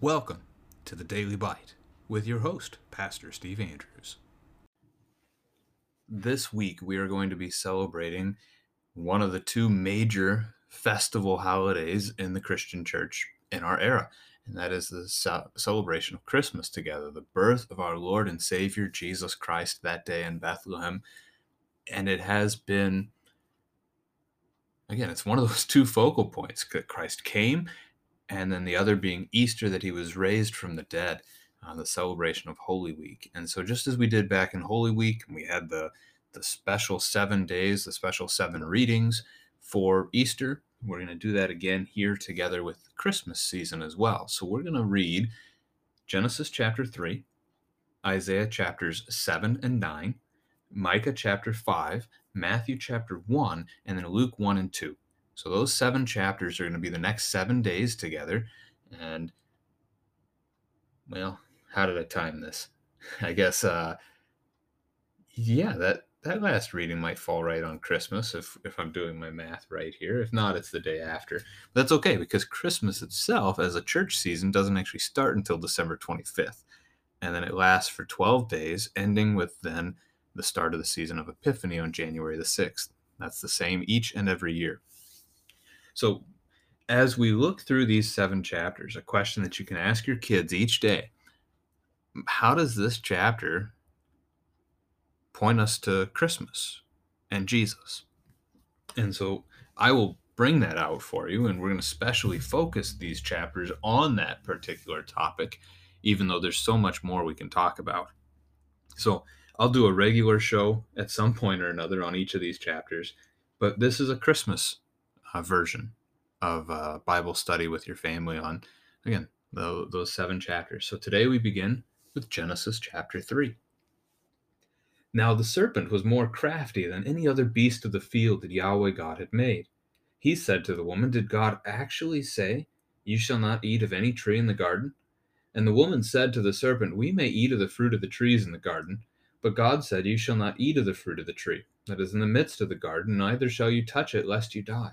Welcome to the Daily Bite with your host, Pastor Steve Andrews. This week, we are going to be celebrating one of the two major festival holidays in the Christian church in our era, and that is the celebration of Christmas together, the birth of our Lord and Savior Jesus Christ that day in Bethlehem. And it has been, again, it's one of those two focal points that Christ came and then the other being Easter, that he was raised from the dead, uh, the celebration of Holy Week. And so, just as we did back in Holy Week, we had the the special seven days, the special seven readings for Easter. We're going to do that again here together with Christmas season as well. So we're going to read Genesis chapter 3, Isaiah chapters 7 and 9, Micah chapter 5, Matthew chapter 1, and then Luke 1 and 2. So those seven chapters are going to be the next seven days together. And, well, how did I time this? I guess, uh, yeah, that, that last reading might fall right on Christmas if, if I'm doing my math right here. If not, it's the day after. But that's okay because Christmas itself, as a church season, doesn't actually start until December 25th. And then it lasts for 12 days, ending with then the start of the season of Epiphany on January the 6th. That's the same each and every year. So, as we look through these seven chapters, a question that you can ask your kids each day how does this chapter point us to Christmas and Jesus? And so I will bring that out for you, and we're going to specially focus these chapters on that particular topic, even though there's so much more we can talk about. So I'll do a regular show at some point or another on each of these chapters, but this is a Christmas uh, version of uh, Bible study with your family on, again, the, those seven chapters. So today we begin with Genesis chapter 3. Now the serpent was more crafty than any other beast of the field that Yahweh God had made. He said to the woman, Did God actually say, You shall not eat of any tree in the garden? And the woman said to the serpent, We may eat of the fruit of the trees in the garden, but God said, You shall not eat of the fruit of the tree that is in the midst of the garden, neither shall you touch it, lest you die.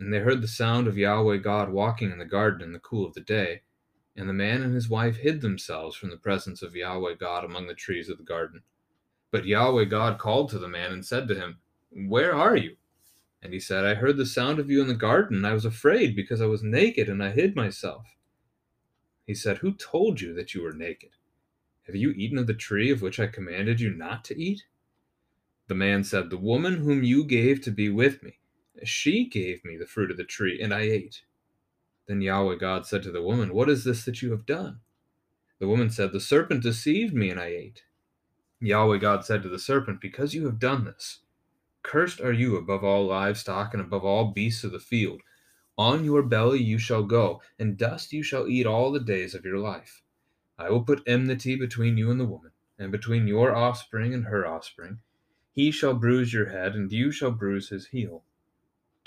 And they heard the sound of Yahweh God walking in the garden in the cool of the day. And the man and his wife hid themselves from the presence of Yahweh God among the trees of the garden. But Yahweh God called to the man and said to him, Where are you? And he said, I heard the sound of you in the garden, and I was afraid because I was naked and I hid myself. He said, Who told you that you were naked? Have you eaten of the tree of which I commanded you not to eat? The man said, The woman whom you gave to be with me she gave me the fruit of the tree, and I ate. Then Yahweh God said to the woman, What is this that you have done? The woman said, The serpent deceived me, and I ate. Yahweh God said to the serpent, Because you have done this, cursed are you above all livestock and above all beasts of the field. On your belly you shall go, and dust you shall eat all the days of your life. I will put enmity between you and the woman, and between your offspring and her offspring. He shall bruise your head, and you shall bruise his heel.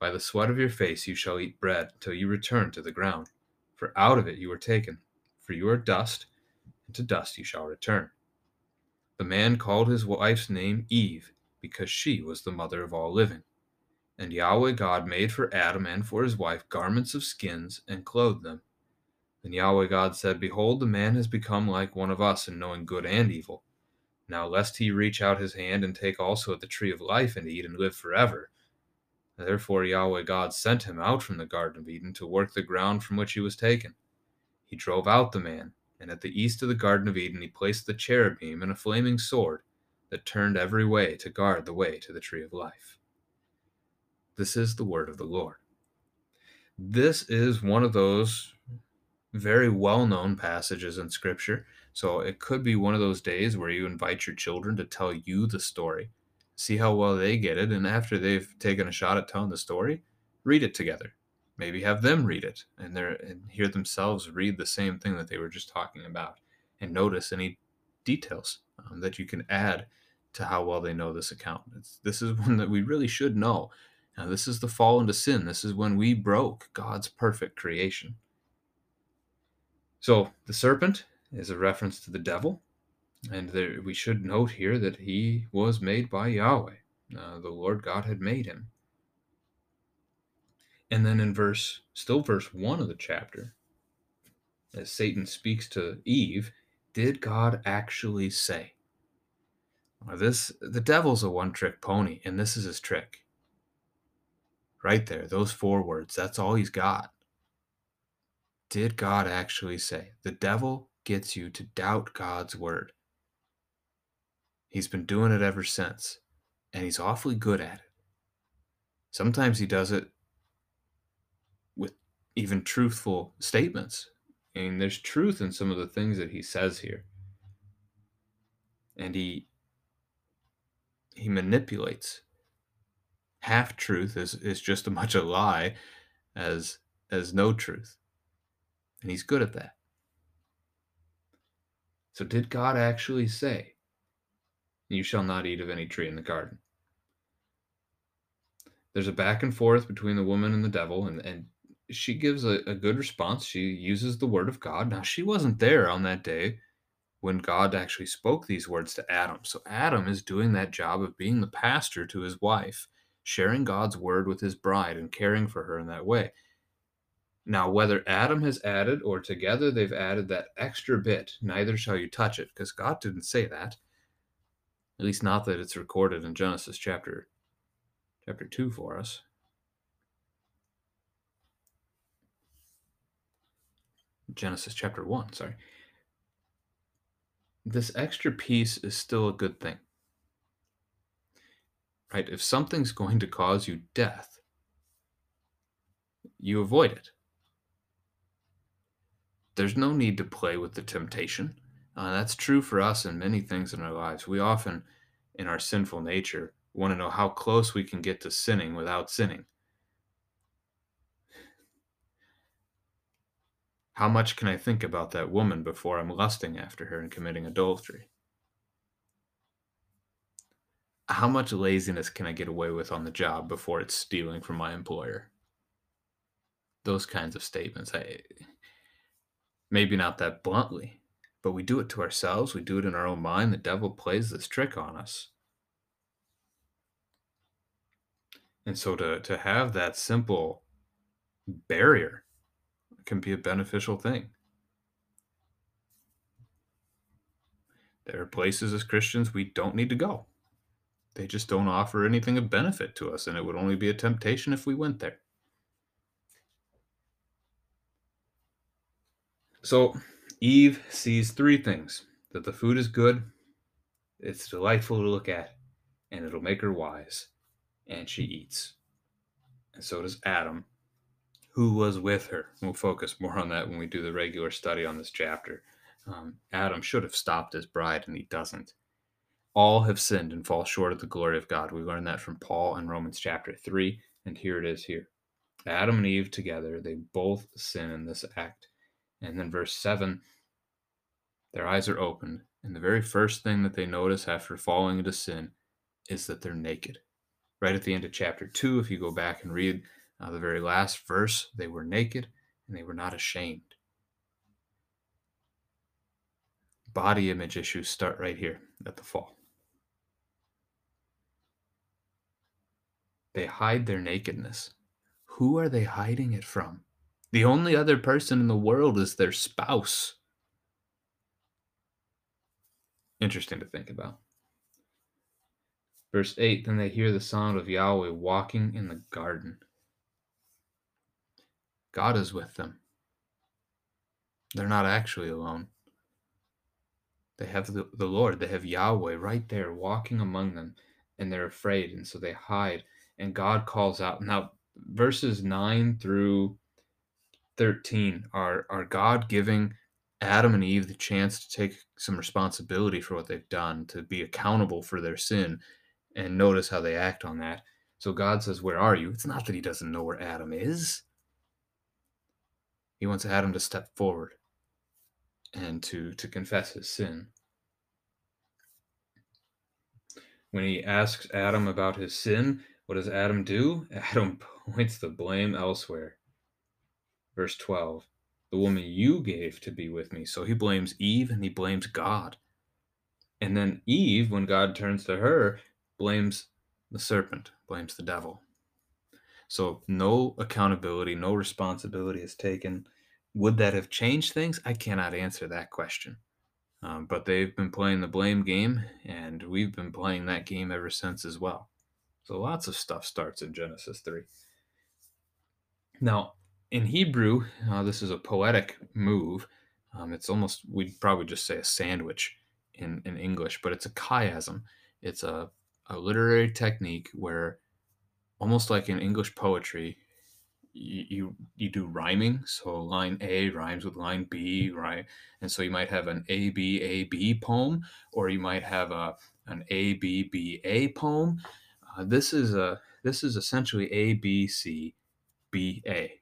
By the sweat of your face you shall eat bread till you return to the ground. For out of it you were taken. For you are dust, and to dust you shall return. The man called his wife's name Eve, because she was the mother of all living. And Yahweh God made for Adam and for his wife garments of skins, and clothed them. Then Yahweh God said, Behold, the man has become like one of us in knowing good and evil. Now, lest he reach out his hand and take also of the tree of life and eat and live forever. Therefore Yahweh God sent him out from the Garden of Eden to work the ground from which he was taken. He drove out the man, And at the east of the Garden of Eden, he placed the cherubim and a flaming sword that turned every way to guard the way to the tree of life. This is the word of the Lord. This is one of those very well known passages in Scripture. So it could be one of those days where you invite your children to tell you the story, see how well they get it, and after they've taken a shot at telling the story, read it together. Maybe have them read it and, and hear themselves read the same thing that they were just talking about and notice any details um, that you can add to how well they know this account. It's, this is one that we really should know. Now, this is the fall into sin. This is when we broke God's perfect creation. So, the serpent is a reference to the devil. And there, we should note here that he was made by Yahweh. Uh, the Lord God had made him. And then in verse, still verse 1 of the chapter, as Satan speaks to Eve, did God actually say? Well, this the devil's a one-trick pony, and this is his trick. Right there, those four words, that's all he's got. Did God actually say? The devil gets you to doubt God's word. He's been doing it ever since, and he's awfully good at it. Sometimes he does it with even truthful statements. I mean, there's truth in some of the things that he says here. And he he manipulates. Half truth is, is just as much a lie as as no truth. And he's good at that. So did God actually say, You shall not eat of any tree in the garden? There's a back and forth between the woman and the devil, and, and she gives a, a good response. She uses the word of God. Now, she wasn't there on that day when God actually spoke these words to Adam. So, Adam is doing that job of being the pastor to his wife, sharing God's word with his bride and caring for her in that way. Now, whether Adam has added or together they've added that extra bit, neither shall you touch it, because God didn't say that. At least not that it's recorded in Genesis chapter chapter 2 for us. Genesis chapter 1, sorry. This extra piece is still a good thing. Right? If something's going to cause you death, you avoid it. There's no need to play with the temptation. Uh, that's true for us in many things in our lives. We often, in our sinful nature, want to know how close we can get to sinning without sinning. How much can I think about that woman before I'm lusting after her and committing adultery? How much laziness can I get away with on the job before it's stealing from my employer? Those kinds of statements. I maybe not that bluntly, but we do it to ourselves. We do it in our own mind. The devil plays this trick on us. And so to, to have that simple barrier can be a beneficial thing. There are places as Christians we don't need to go. They just don't offer anything of benefit to us, and it would only be a temptation if we went there. So Eve sees three things that the food is good, it's delightful to look at, and it'll make her wise. And she eats. And so does Adam, who was with her. We'll focus more on that when we do the regular study on this chapter. Um, Adam should have stopped his bride, and he doesn't. All have sinned and fall short of the glory of God. We learn that from Paul in Romans chapter 3, and here it is here. Adam and Eve together, they both sin in this act. And then verse 7 their eyes are opened, and the very first thing that they notice after falling into sin is that they're naked. Right at the end of chapter 2, if you go back and read uh, the very last verse, they were naked and they were not ashamed. Body image issues start right here at the fall. They hide their nakedness. Who are they hiding it from? The only other person in the world is their spouse. Interesting to think about. Verse 8 Then they hear the sound of Yahweh walking in the garden. God is with them. They're not actually alone. They have the, the Lord, they have Yahweh right there walking among them, and they're afraid, and so they hide. And God calls out. Now, verses 9 through 13 are, are God giving Adam and Eve the chance to take some responsibility for what they've done, to be accountable for their sin, and notice how they act on that. So God says, Where are you? It's not that he doesn't know where Adam is. He wants Adam to step forward and to, to confess his sin. When he asks Adam about his sin, what does Adam do? Adam points the blame elsewhere. Verse 12 The woman you gave to be with me. So he blames Eve and he blames God. And then Eve, when God turns to her, blames the serpent, blames the devil. So no accountability, no responsibility is taken. Would that have changed things? I cannot answer that question. Um, but they've been playing the blame game, and we've been playing that game ever since as well. So lots of stuff starts in Genesis 3. Now, in Hebrew, uh, this is a poetic move. Um, it's almost, we'd probably just say a sandwich in, in English, but it's a chiasm. It's a, a literary technique where, almost like in English poetry, you, you you do rhyming. So line A rhymes with line B, right? And so you might have an A B A B poem, or you might have a an A B B A poem. Uh, this is a this is essentially A B C B A.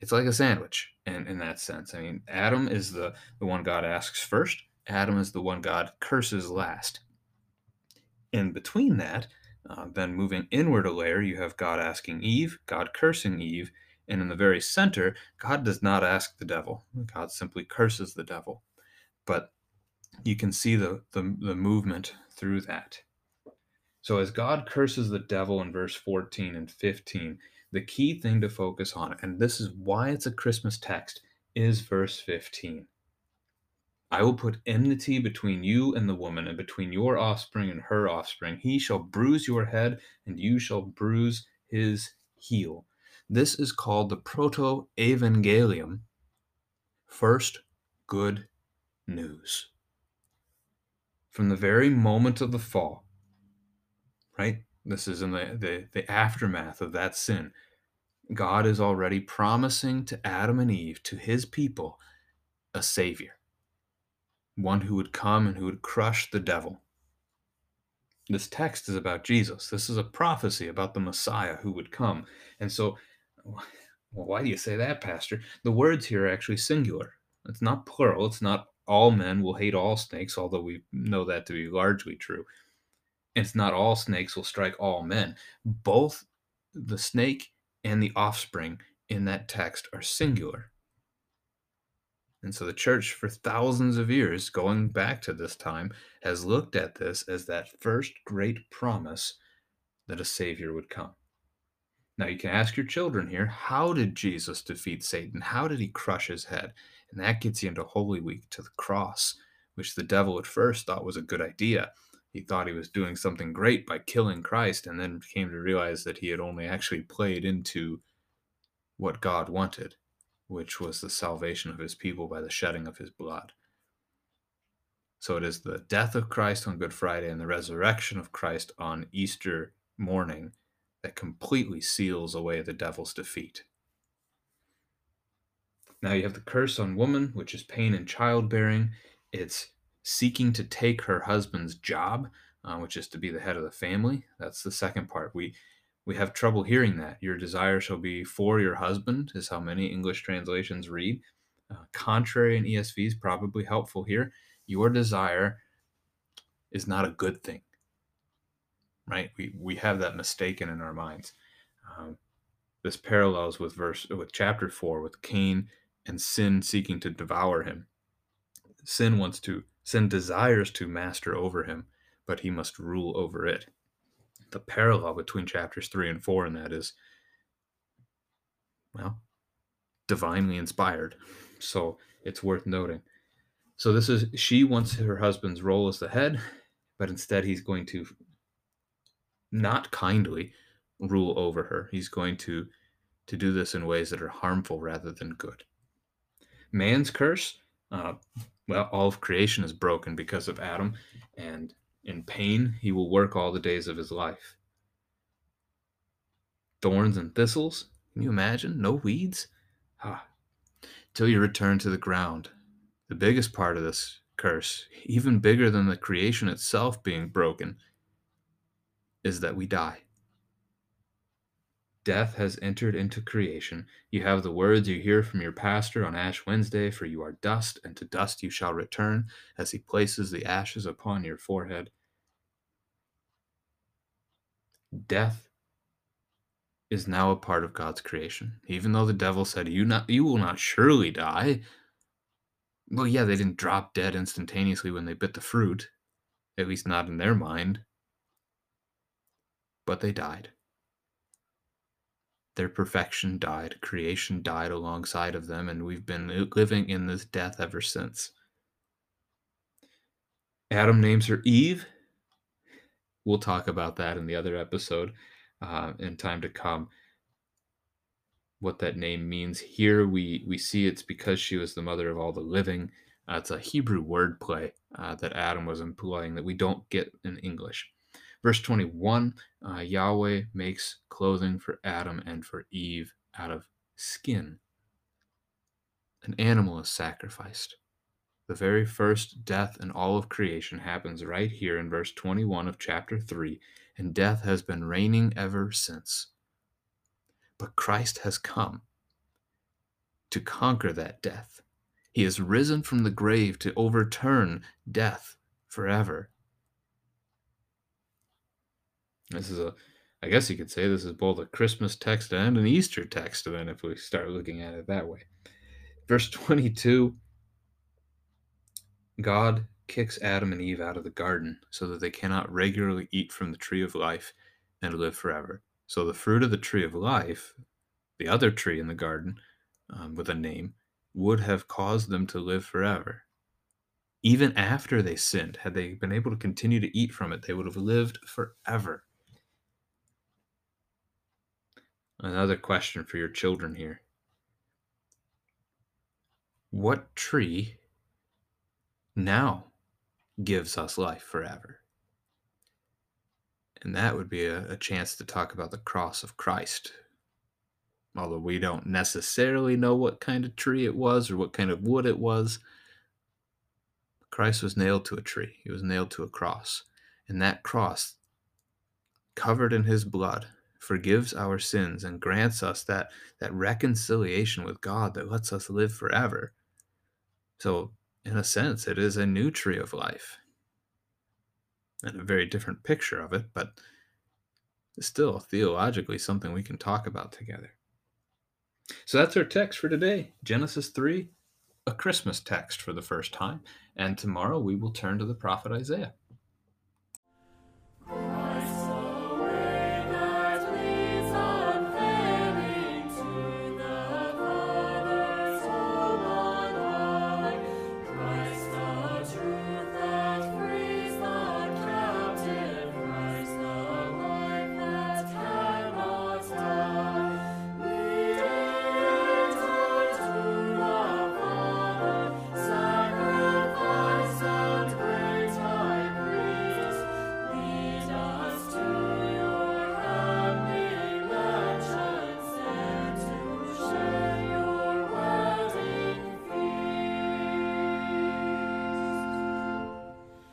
It's like a sandwich in, in that sense. I mean, Adam is the, the one God asks first. Adam is the one God curses last. In between that, uh, then moving inward a layer, you have God asking Eve, God cursing Eve, and in the very center, God does not ask the devil. God simply curses the devil. But you can see the, the, the movement through that. So as God curses the devil in verse 14 and 15, the key thing to focus on, and this is why it's a Christmas text, is verse 15. I will put enmity between you and the woman, and between your offspring and her offspring. He shall bruise your head, and you shall bruise his heel. This is called the proto evangelium, first good news. From the very moment of the fall, right? This is in the, the, the aftermath of that sin. God is already promising to Adam and Eve, to his people, a savior one who would come and who would crush the devil. This text is about Jesus. This is a prophecy about the Messiah who would come. And so, well, why do you say that, Pastor? The words here are actually singular. It's not plural. It's not all men will hate all snakes, although we know that to be largely true. It's not all snakes will strike all men. Both the snake and the offspring in that text are singular. And so the church, for thousands of years, going back to this time, has looked at this as that first great promise that a Savior would come. Now, you can ask your children here how did Jesus defeat Satan? How did he crush his head? And that gets you into Holy Week to the cross, which the devil at first thought was a good idea. He thought he was doing something great by killing Christ, and then came to realize that he had only actually played into what God wanted which was the salvation of his people by the shedding of his blood. So it is the death of Christ on Good Friday and the resurrection of Christ on Easter morning that completely seals away the devil's defeat. Now you have the curse on woman, which is pain in childbearing. It's seeking to take her husband's job, uh, which is to be the head of the family. That's the second part. We we have trouble hearing that. Your desire shall be for your husband, is how many English translations read. Uh, contrary in ESV is probably helpful here. Your desire is not a good thing, right? We, we have that mistaken in our minds. Um, this parallels with verse with chapter four with Cain and sin seeking to devour him. Sin wants to sin desires to master over him, but he must rule over it the parallel between chapters three and four in that is, well, divinely inspired. So it's worth noting. So this is she wants her husband's role as the head, but instead he's going to not kindly rule over her. He's going to to do this in ways that are harmful rather than good. Man's curse, uh, well, all of creation is broken because of Adam, and in pain he will work all the days of his life. Thorns and thistles, can you imagine? No weeds? Ah, till you return to the ground. The biggest part of this curse, even bigger than the creation itself being broken, is that we die. Death has entered into creation. You have the words you hear from your pastor on Ash Wednesday For you are dust, and to dust you shall return, as he places the ashes upon your forehead. Death is now a part of God's creation. Even though the devil said, You not you will not surely die. Well, yeah, they didn't drop dead instantaneously when they bit the fruit, at least not in their mind. But they died. Their perfection died, creation died alongside of them, and we've been living in this death ever since. Adam names her Eve. We'll talk about that in the other episode uh, in time to come. What that name means here, we we see it's because she was the mother of all the living. Uh, it's a Hebrew wordplay uh, that Adam was employing that we don't get in English. Verse 21 uh, Yahweh makes clothing for Adam and for Eve out of skin. An animal is sacrificed. The very first death in all of creation happens right here in verse 21 of chapter 3, and death has been reigning ever since. But Christ has come to conquer that death. He has risen from the grave to overturn death forever. This is a, I guess you could say this is both a Christmas text and an Easter text, then, if we start looking at it that way. Verse 22 God kicks Adam and Eve out of the garden so that they cannot regularly eat from the tree of life and live forever. So the fruit of the tree of life, the other tree in the garden um, with a name, would have caused them to live forever. Even after they sinned, had they been able to continue to eat from it, they would have lived forever. Another question for your children here. What tree now gives us life forever? And that would be a, a, chance to talk about the cross of Christ. Although we don't necessarily know what kind of tree it was or what kind of wood it was, Christ was nailed to a tree. He was nailed to a cross. And that cross, covered in his blood, forgives our sins and grants us that that reconciliation with God that lets us live forever. So, in a sense, it is a new tree of life. And a very different picture of it, but still theologically something we can talk about together. So that's our text for today Genesis 3, a Christmas text for the first time. And tomorrow we will turn to the prophet Isaiah.